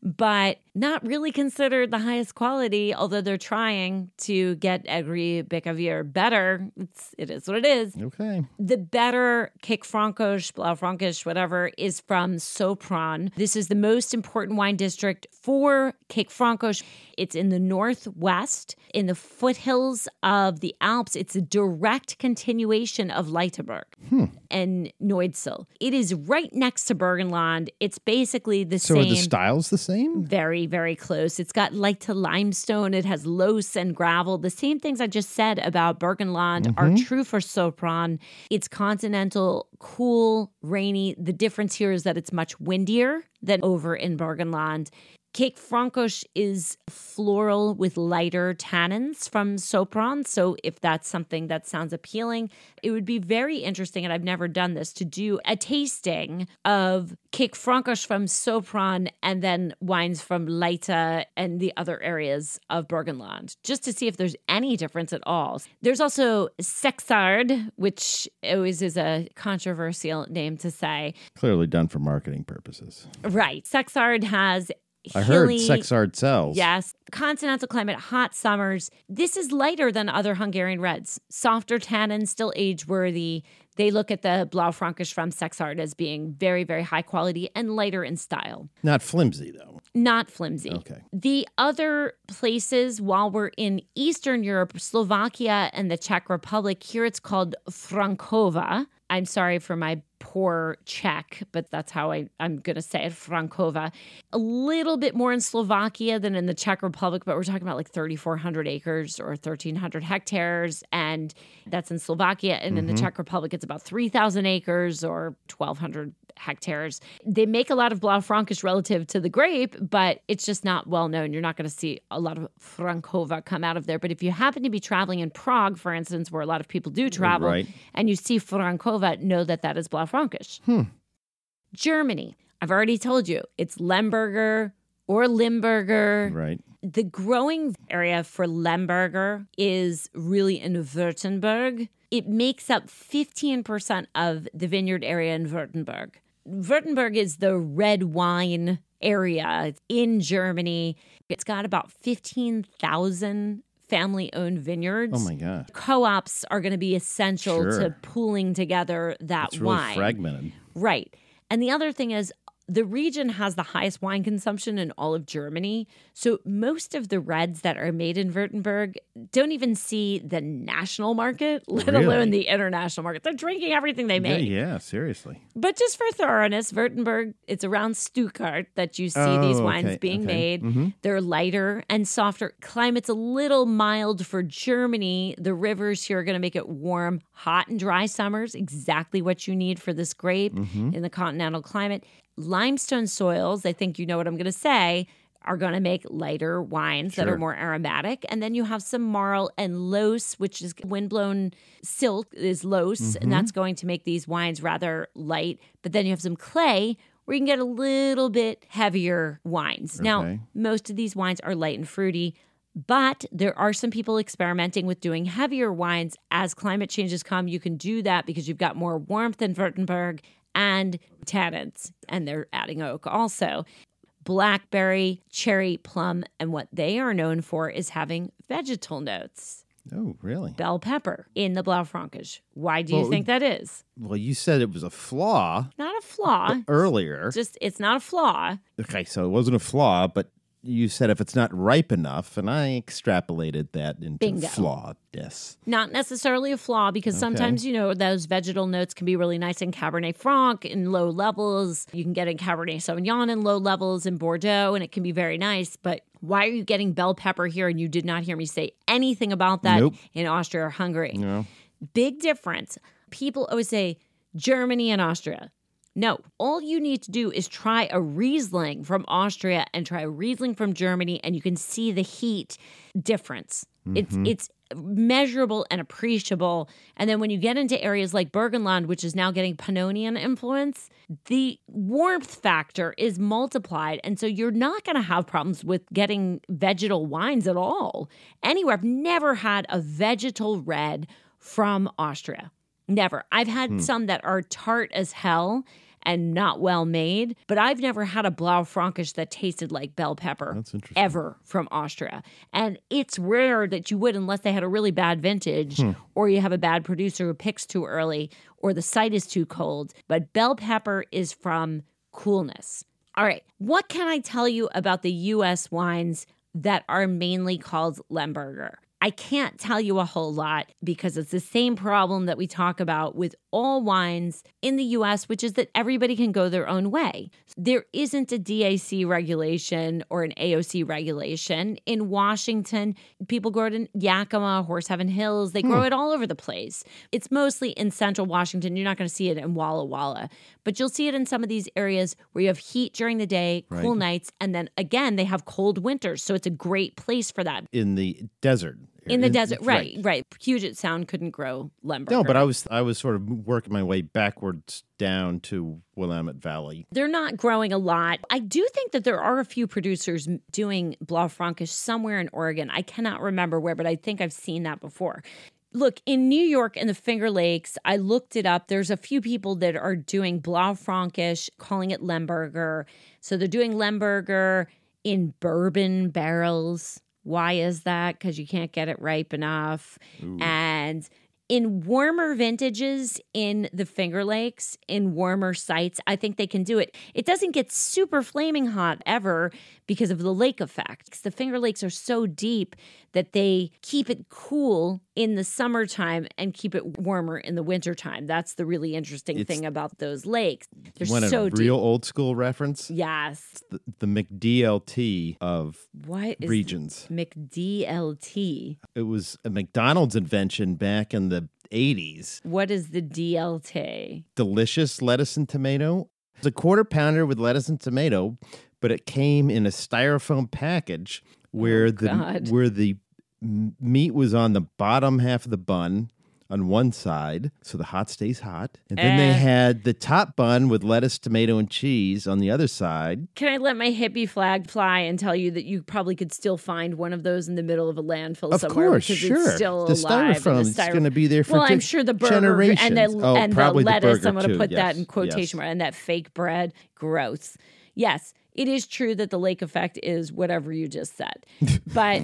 but not really considered the highest quality, although they're trying to get Egri Bikavér better. It's, it is what it is Okay. the better Kékfrankos, Blaufränkisch, whatever, is from Sopron. This is the most important wine district for Kékfrankos. It's in the northwest, in the foothills of the Alps. It's a direct continuation of Leithaberg hmm. and Neusiedl. It is right next to Burgenland. It's basically the So same. are the styles the same? Very, very close. It's got light to limestone. It has loess and gravel. The same things I just said about Burgenland are mm-hmm. true for Sopron. It's continental, cool, rainy. The difference here is that it's much windier than over in Burgenland. Kékfrankos is floral with lighter tannins from Sopron. So, if that's something that sounds appealing, it would be very interesting. And I've never done this to do a tasting of Kékfrankos from Sopron and then wines from Leitha and the other areas of Burgenland, just to see if there's any difference at all. There's also Szekszárd, which always is a controversial name to say. Clearly done for marketing purposes. Right. Szekszárd has I heard hilly- Szekszárd sells. Yes. Continental climate, hot summers. This is lighter than other Hungarian reds. Softer tannins, still age worthy. They look at the Blaufränkisch from Szekszárd as being very, very high quality and lighter in style. Not flimsy, though. Not flimsy. Okay. The other places, while we're in Eastern Europe, Slovakia and the Czech Republic, here it's called Frankova. I'm sorry for my poor Czech, but that's how I, I'm going to say it, Frankova. A little bit more in Slovakia than in the Czech Republic, but we're talking about like 3,400 acres or 1,300 hectares. And that's in Slovakia. And in the mm-hmm. Czech Republic, it's about 3,000 acres or 1,200 hectares. They make a lot of Blaufränkisch relative to the grape, but it's just not well known. You're not going to see a lot of Frankova come out of there. But if you happen to be traveling in Prague, for instance, where a lot of people do travel, Right. and you see Frankova, know that that is Blaufränkisch. Hmm. Germany. I've already told you it's Lemberger or Limburger. Right. The growing area for Lemberger is really in Württemberg. It makes up 15% of the vineyard area in Württemberg. Württemberg is the red wine area in Germany. It's got about 15,000 family owned vineyards. Oh my gosh. Co ops are going to be essential Sure. to pooling together that It's really wine. fragmented. Right. And the other thing is, The region has the highest wine consumption in all of Germany. So most of the reds that are made in Württemberg don't even see the national market, let Really? alone the international market. They're drinking everything they make. yeah, seriously. But just for thoroughness, Württemberg, it's around Stuttgart that you see these Oh, wines okay, being okay. made. Mm-hmm. They're lighter and softer. Climate's a little mild for Germany. The rivers here are going to make it warm, hot and dry summers, exactly what you need for this grape mm-hmm. in the continental climate. Limestone soils, I think you know what I'm going to say, are going to make lighter wines that are more aromatic. And then you have some marl and loess, which is windblown silt is loess, Mm-hmm. and that's going to make these wines rather light. But then you have some clay where you can get a little bit heavier wines. Now, most of these wines are light and fruity. But there are some people experimenting with doing heavier wines as climate changes come. You can do that because you've got more warmth in Württemberg and tannins, and they're adding oak also blackberry, cherry, plum, and what they are known for is having vegetal notes. Oh, really? Bell pepper in the Blaufränkisch. Why do you Well, think that is? Well, you said it was a flaw Not a flaw. earlier. Just it's not a flaw. Okay, so it wasn't a flaw, but you said if it's not ripe enough, and I extrapolated that into Bingo. flaw. Yes. Not necessarily a flaw because sometimes, you know, those vegetal notes can be really nice in Cabernet Franc in low levels. You can get in Cabernet Sauvignon in low levels in Bordeaux, and it can be very nice. But why are you getting bell pepper here? And you did not hear me say anything about that Nope. in Austria or Hungary. No. Big difference. People always say Germany and Austria. No, all you need to do is try a Riesling from Austria and try a Riesling from Germany, and you can see the heat difference. It's mm-hmm. it's measurable and appreciable. And then when you get into areas like Burgenland, which is now getting Pannonian influence, the warmth factor is multiplied. And so you're not going to have problems with getting vegetal wines at all. Anywhere. I've never had a vegetal red from Austria. Never. I've had hmm. some that are tart as hell and not well made, but I've never had a Blaufränkisch that tasted like bell pepper That's interesting. ever from Austria. And it's rare that you would unless they had a really bad vintage Hmm. or you have a bad producer who picks too early or the site is too cold. But bell pepper is from coolness. All right. What can I tell you about the US wines that are mainly called Lemberger? I can't tell you a whole lot because it's the same problem that we talk about with all wines in the US, which is that everybody can go their own way. There isn't a DAC regulation or an AOC regulation. In Washington, people grow it in Yakima, Horse Heaven Hills, they grow hmm. it all over the place. It's mostly in central Washington. You're not going to see it in Walla Walla, but you'll see it in some of these areas where you have heat during the day, cool nights, and then again, they have cold winters. So it's a great place for that. In the desert. In the desert, right, right. Puget Sound couldn't grow Lemberger. No, but I was I was sort of working my way backwards down to Willamette Valley. They're not growing a lot. I do think that there are a few producers doing Blaufränkisch somewhere in Oregon. I cannot remember where, but I think I've seen that before. Look, in New York and the Finger Lakes, I looked it up. There's a few people that are doing Blaufränkisch, calling it Lemberger. So they're doing Lemberger in bourbon barrels. Why is that? Because you can't get it ripe enough. And in warmer vintages in the Finger Lakes, in warmer sites, I think they can do it. It doesn't get super flaming hot ever because of the lake effect. The Finger Lakes are so deep that they keep it cool in the summertime and keep it warmer in the wintertime. That's the really interesting thing about those lakes. They're Want a so real deep. old school reference? Yes. The, the McDLT of What is regions. McDLT? It was a McDonald's invention back in the 80s. What is the DLT? Delicious lettuce and tomato. It's a quarter pounder with lettuce and tomato, but it came in a styrofoam package where the Oh, God. where the meat was on the bottom half of the bun on one side, so the hot stays hot. And then they Eh. had the top bun with lettuce, tomato, and cheese on the other side. Can I let my hippie flag fly and tell you that you probably could still find one of those in the middle of a landfill Of somewhere course, because sure. it's still the alive. styrofoam the is styro- going to be there for well, I'm sure the burger generations. and the oh, and the lettuce. burger I'm going to put that in quotation yes. mark and that fake bread. Gross. Yes, it is true that the lake effect is whatever you just said, but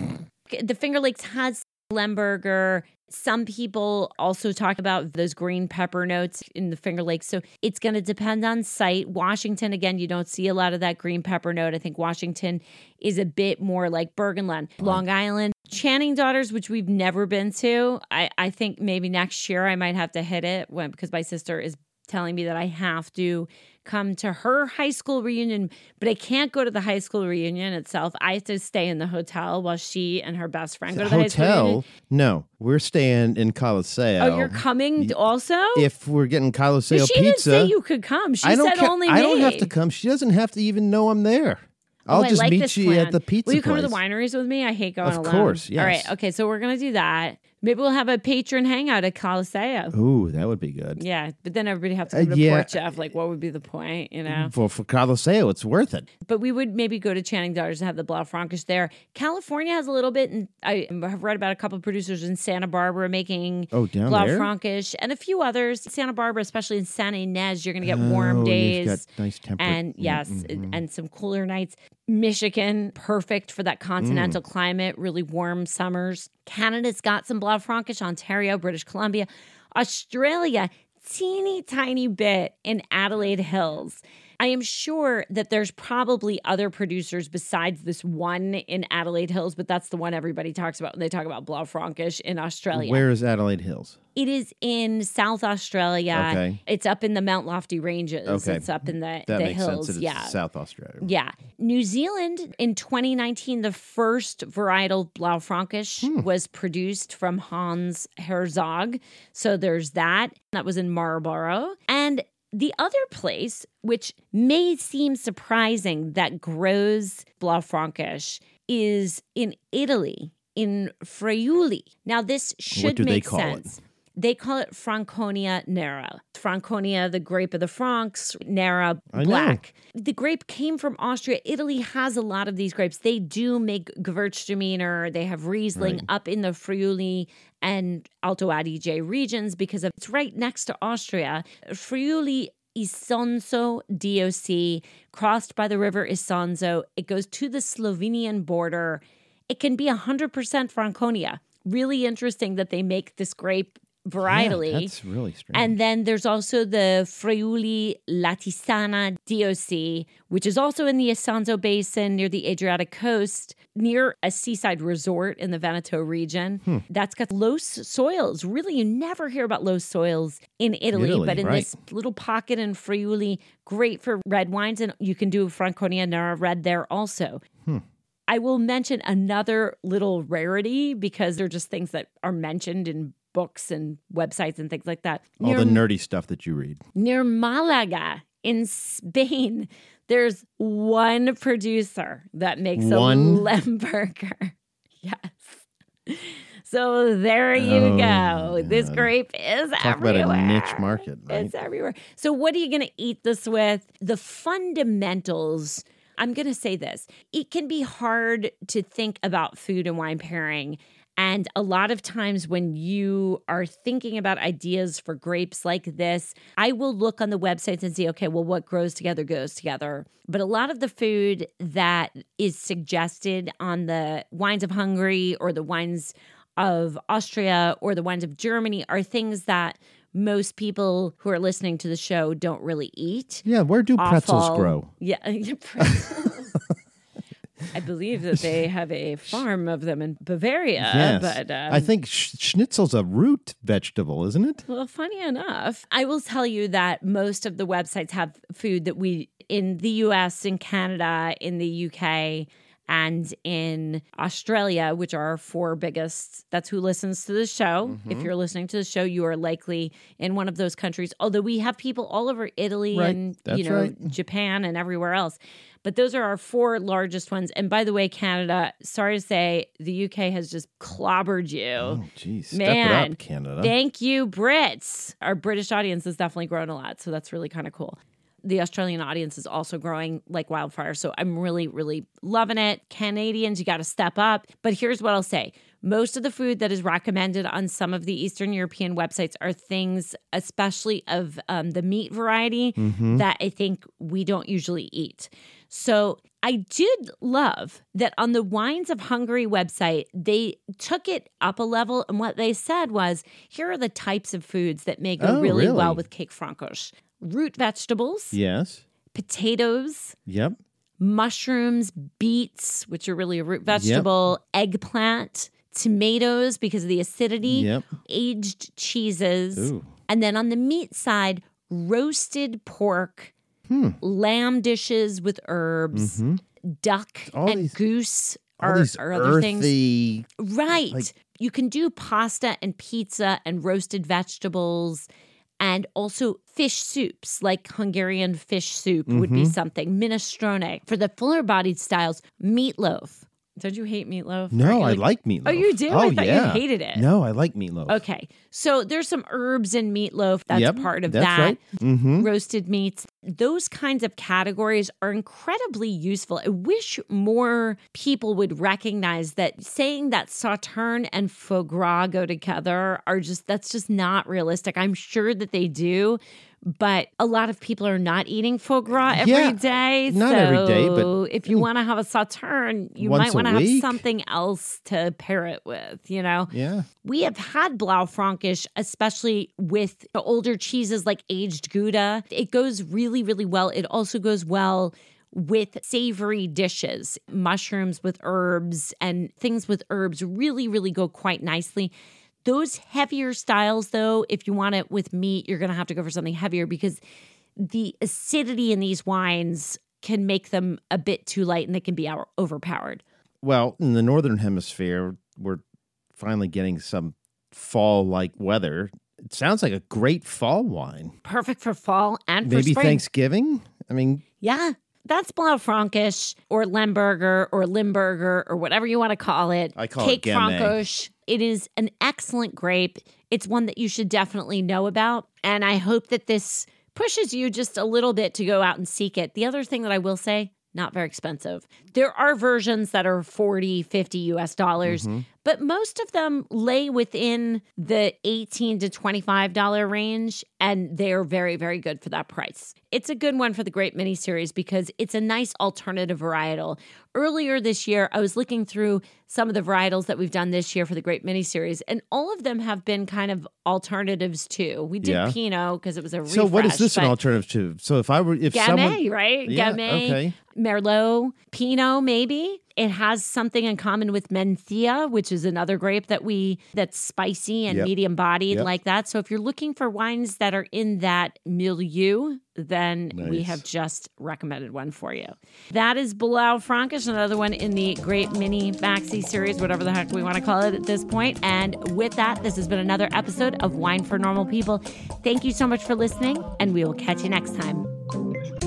the Finger Lakes has Lemberger. Some people also talk about those green pepper notes in the Finger Lakes. So it's going to depend on site. Washington, again, you don't see a lot of that green pepper note. I think Washington is a bit more like Burgenland. Long Island, Channing Daughters, which we've never been to. I, I think maybe next year I might have to hit it when, because my sister is telling me that I have to come to her high school reunion, but I can't go to the high school reunion itself. I have to stay in the hotel while she and her best friend go to the high school reunion. Hotel? No, we're staying in Coliseo. Oh, you're coming also? If we're getting Coliseo she didn't pizza, say you could come. She I don't said ca- only I don't have to come. She doesn't have to even know I'm there. Oh, I'll Oh, just like meet you plan. at the pizza Will you come to the wineries with me? I hate going Of alone. course, All right. Okay. So we're gonna do that. Maybe we'll have a patron hangout at Coliseo. Ooh, that would be good. Yeah, but then everybody have to Uh, come to yeah. Port Jeff. Like, what would be the point? You know. For for Coliseo, it's worth it. But we would maybe go to Channing Daughters and have the Blaufränkisch there. California has a little bit, and I have read about a couple of producers in Santa Barbara making Oh, down there? And a few others. Santa Barbara, especially in Santa Ynez, you're going to get warm Oh, you've days. got nice temper- And yes, Mm-hmm. and some cooler nights. Michigan, perfect for that continental Mm. climate, really warm summers. Canada's got some Blaufränkisch, Ontario, British Columbia. Australia, teeny tiny bit in Adelaide Hills. I am sure that there's probably other producers besides this one in Adelaide Hills, but that's the one everybody talks about when they talk about Blaufränkisch in Australia. Where is Adelaide Hills? It is in South Australia. Okay. It's up in the Mount Lofty Ranges. Okay. It's up in the, That the makes hills. sense. Yeah. South Australia. Yeah. New Zealand in 2019, the first varietal Blaufränkisch Hmm. was produced from Hans Herzog. So there's that. That was in Marlborough. And the other place, which may seem surprising that grows Blaufränkisch, is in Italy, in Friuli. Now, this should make sense. it? They call it Franconia Nera. Franconia, the grape of the Franks, Nera, black. The grape came from Austria. Italy has a lot of these grapes. They do make Gewürztraminer. They have Riesling Right. up in the Friuli and Alto Adige regions because of, it's right next to Austria. Friuli Isonzo DOC, crossed by the river Isonzo. It goes to the Slovenian border. It can be 100% Franconia. Really interesting that they make this grape varietally. Yeah, that's really strange. And then there's also the Friuli Latisana DOC, which is also in the Isonzo Basin near the Adriatic coast, near a seaside resort in the Veneto region. Hmm. That's got loess soils. Really, you never hear about loess soils in Italy, Italy, but in right. this little pocket in Friuli, great for red wines. And you can do Franconia Nera red there also. Hmm. I will mention another little rarity because they're just things that are mentioned in books and websites and things like that. All Near, the nerdy stuff that you read. near Malaga in Spain, there's one producer that makes One? a Lemberger. Yes. So there you oh, go. This grape is everywhere. Talk everywhere. about a niche market, right? It's everywhere. So, what are you going to eat this with? The fundamentals. I'm going to say this it can be hard to think about food and wine pairing. And a lot of times, when you are thinking about ideas for grapes like this, I will look on the websites and see, okay, well, what grows together goes together. But a lot of the food that is suggested on the wines of Hungary or the wines of Austria or the wines of Germany are things that most people who are listening to the show don't really eat. Yeah, where do pretzels grow? Yeah, pretzels. I believe that they have a farm of them in Bavaria. yes. But um, I think sch- schnitzel's a root vegetable, isn't it? Well, funny enough, I will tell you that most of the websites have food that we in the US, in Canada, in the UK, and in Australia, which are our four biggest. That's who listens to the show. If Mm-hmm. you're listening to the show, you are likely in one of those countries. Although we have people all over Italy Right. and That's you know right. Japan and everywhere else. But those are our four largest ones. And by the way, Canada, sorry to say, the UK has just clobbered you. Oh, geez. Step Man, it up, Canada. Thank you, Brits. Our British audience has definitely grown a lot. So that's really kind of cool. The Australian audience is also growing like wildfire. So I'm really, really loving it. Canadians, you got to step up. But here's what I'll say most of the food that is recommended on some of the Eastern European websites are things, especially of um, the meat variety, Mm-hmm. that I think we don't usually eat. So I did love that on the Wines of Hungary website, they took it up a level. And what they said was here are the types of foods that may go Oh, really, really? well with Kékfrankos root vegetables, Yes. potatoes, Yep. mushrooms, beets, which are really a root vegetable, eggplant, tomatoes because of the acidity, Yep. aged cheeses. Ooh. And then on the meat side, roasted pork, Hmm. lamb dishes with herbs, duck Mm-hmm. All and these- goose All are, these are other things. earthy. Right. like- you can do pasta and pizza and roasted vegetables and also fish soups, like Hungarian fish soup would Mm-hmm. be something. Minestrone. For the fuller bodied styles, meatloaf. Don't you hate meatloaf? No, Aren't I like meatloaf. Oh, you do? Oh, I thought yeah. you hated it. No, I like meatloaf. Okay. So there's some herbs in meatloaf. That's Yep, part of that's that. right. Mm-hmm. Roasted meats. Those kinds of categories are incredibly useful. I wish more people would recognize that saying that sauterne and foie gras go together are just, that's just not realistic. I'm sure that they do. But a lot of people are not eating foie gras every day. Yeah, not every day, but- if you mm. want to have a sauterne, you might want to have something else to pair it with, you know? Yeah. We have had Blaufränkisch, especially with the older cheeses like aged Gouda. It goes really, really well. It also goes well with savory dishes, mushrooms with herbs and things with herbs really, really go quite nicely. Those heavier styles, though, if you want it with meat, you're going to have to go for something heavier because the acidity in these wines can make them a bit too light and they can be overpowered. Well, in the northern hemisphere, we're finally getting some fall-like weather. It sounds like a great fall wine. Perfect for fall and for Maybe spring. Thanksgiving. I mean, Yeah, that's Blaufränkisch or Lemberger or Limburger or whatever you want to call it. I call it Cake Gamay. Francoche. It is an excellent grape. It's one that you should definitely know about. And I hope that this pushes you just a little bit to go out and seek it. The other thing that I will say, not very expensive. There are versions that are 40, 50 US dollars, Mm-hmm. But most of them lay within the 18 to $25 range and they're very very good for that price. It's a good one for the Grape Mini Series because it's a nice alternative varietal. Earlier this year, I was looking through some of the varietals that we've done this year for the Grape Mini Series and all of them have been kind of alternatives too. We did Yeah. Pinot because it was a refresh. so what is this an alternative to? So if I were, if Gamay, someone, right? Yeah, Gamay, okay. Merlot, Pinot, maybe. It has something in common with Mencia, which is another grape that we that's spicy and Yep. medium bodied Yep. like that. So if you're looking for wines that are in that milieu, then we have just recommended one for you. That is Blaufränkisch, another one in the Grape Mini Maxi series, whatever the heck we want to call it at this point. And with that, this has been another episode of Wine for Normal People. Thank you so much for listening, and we will catch you next time.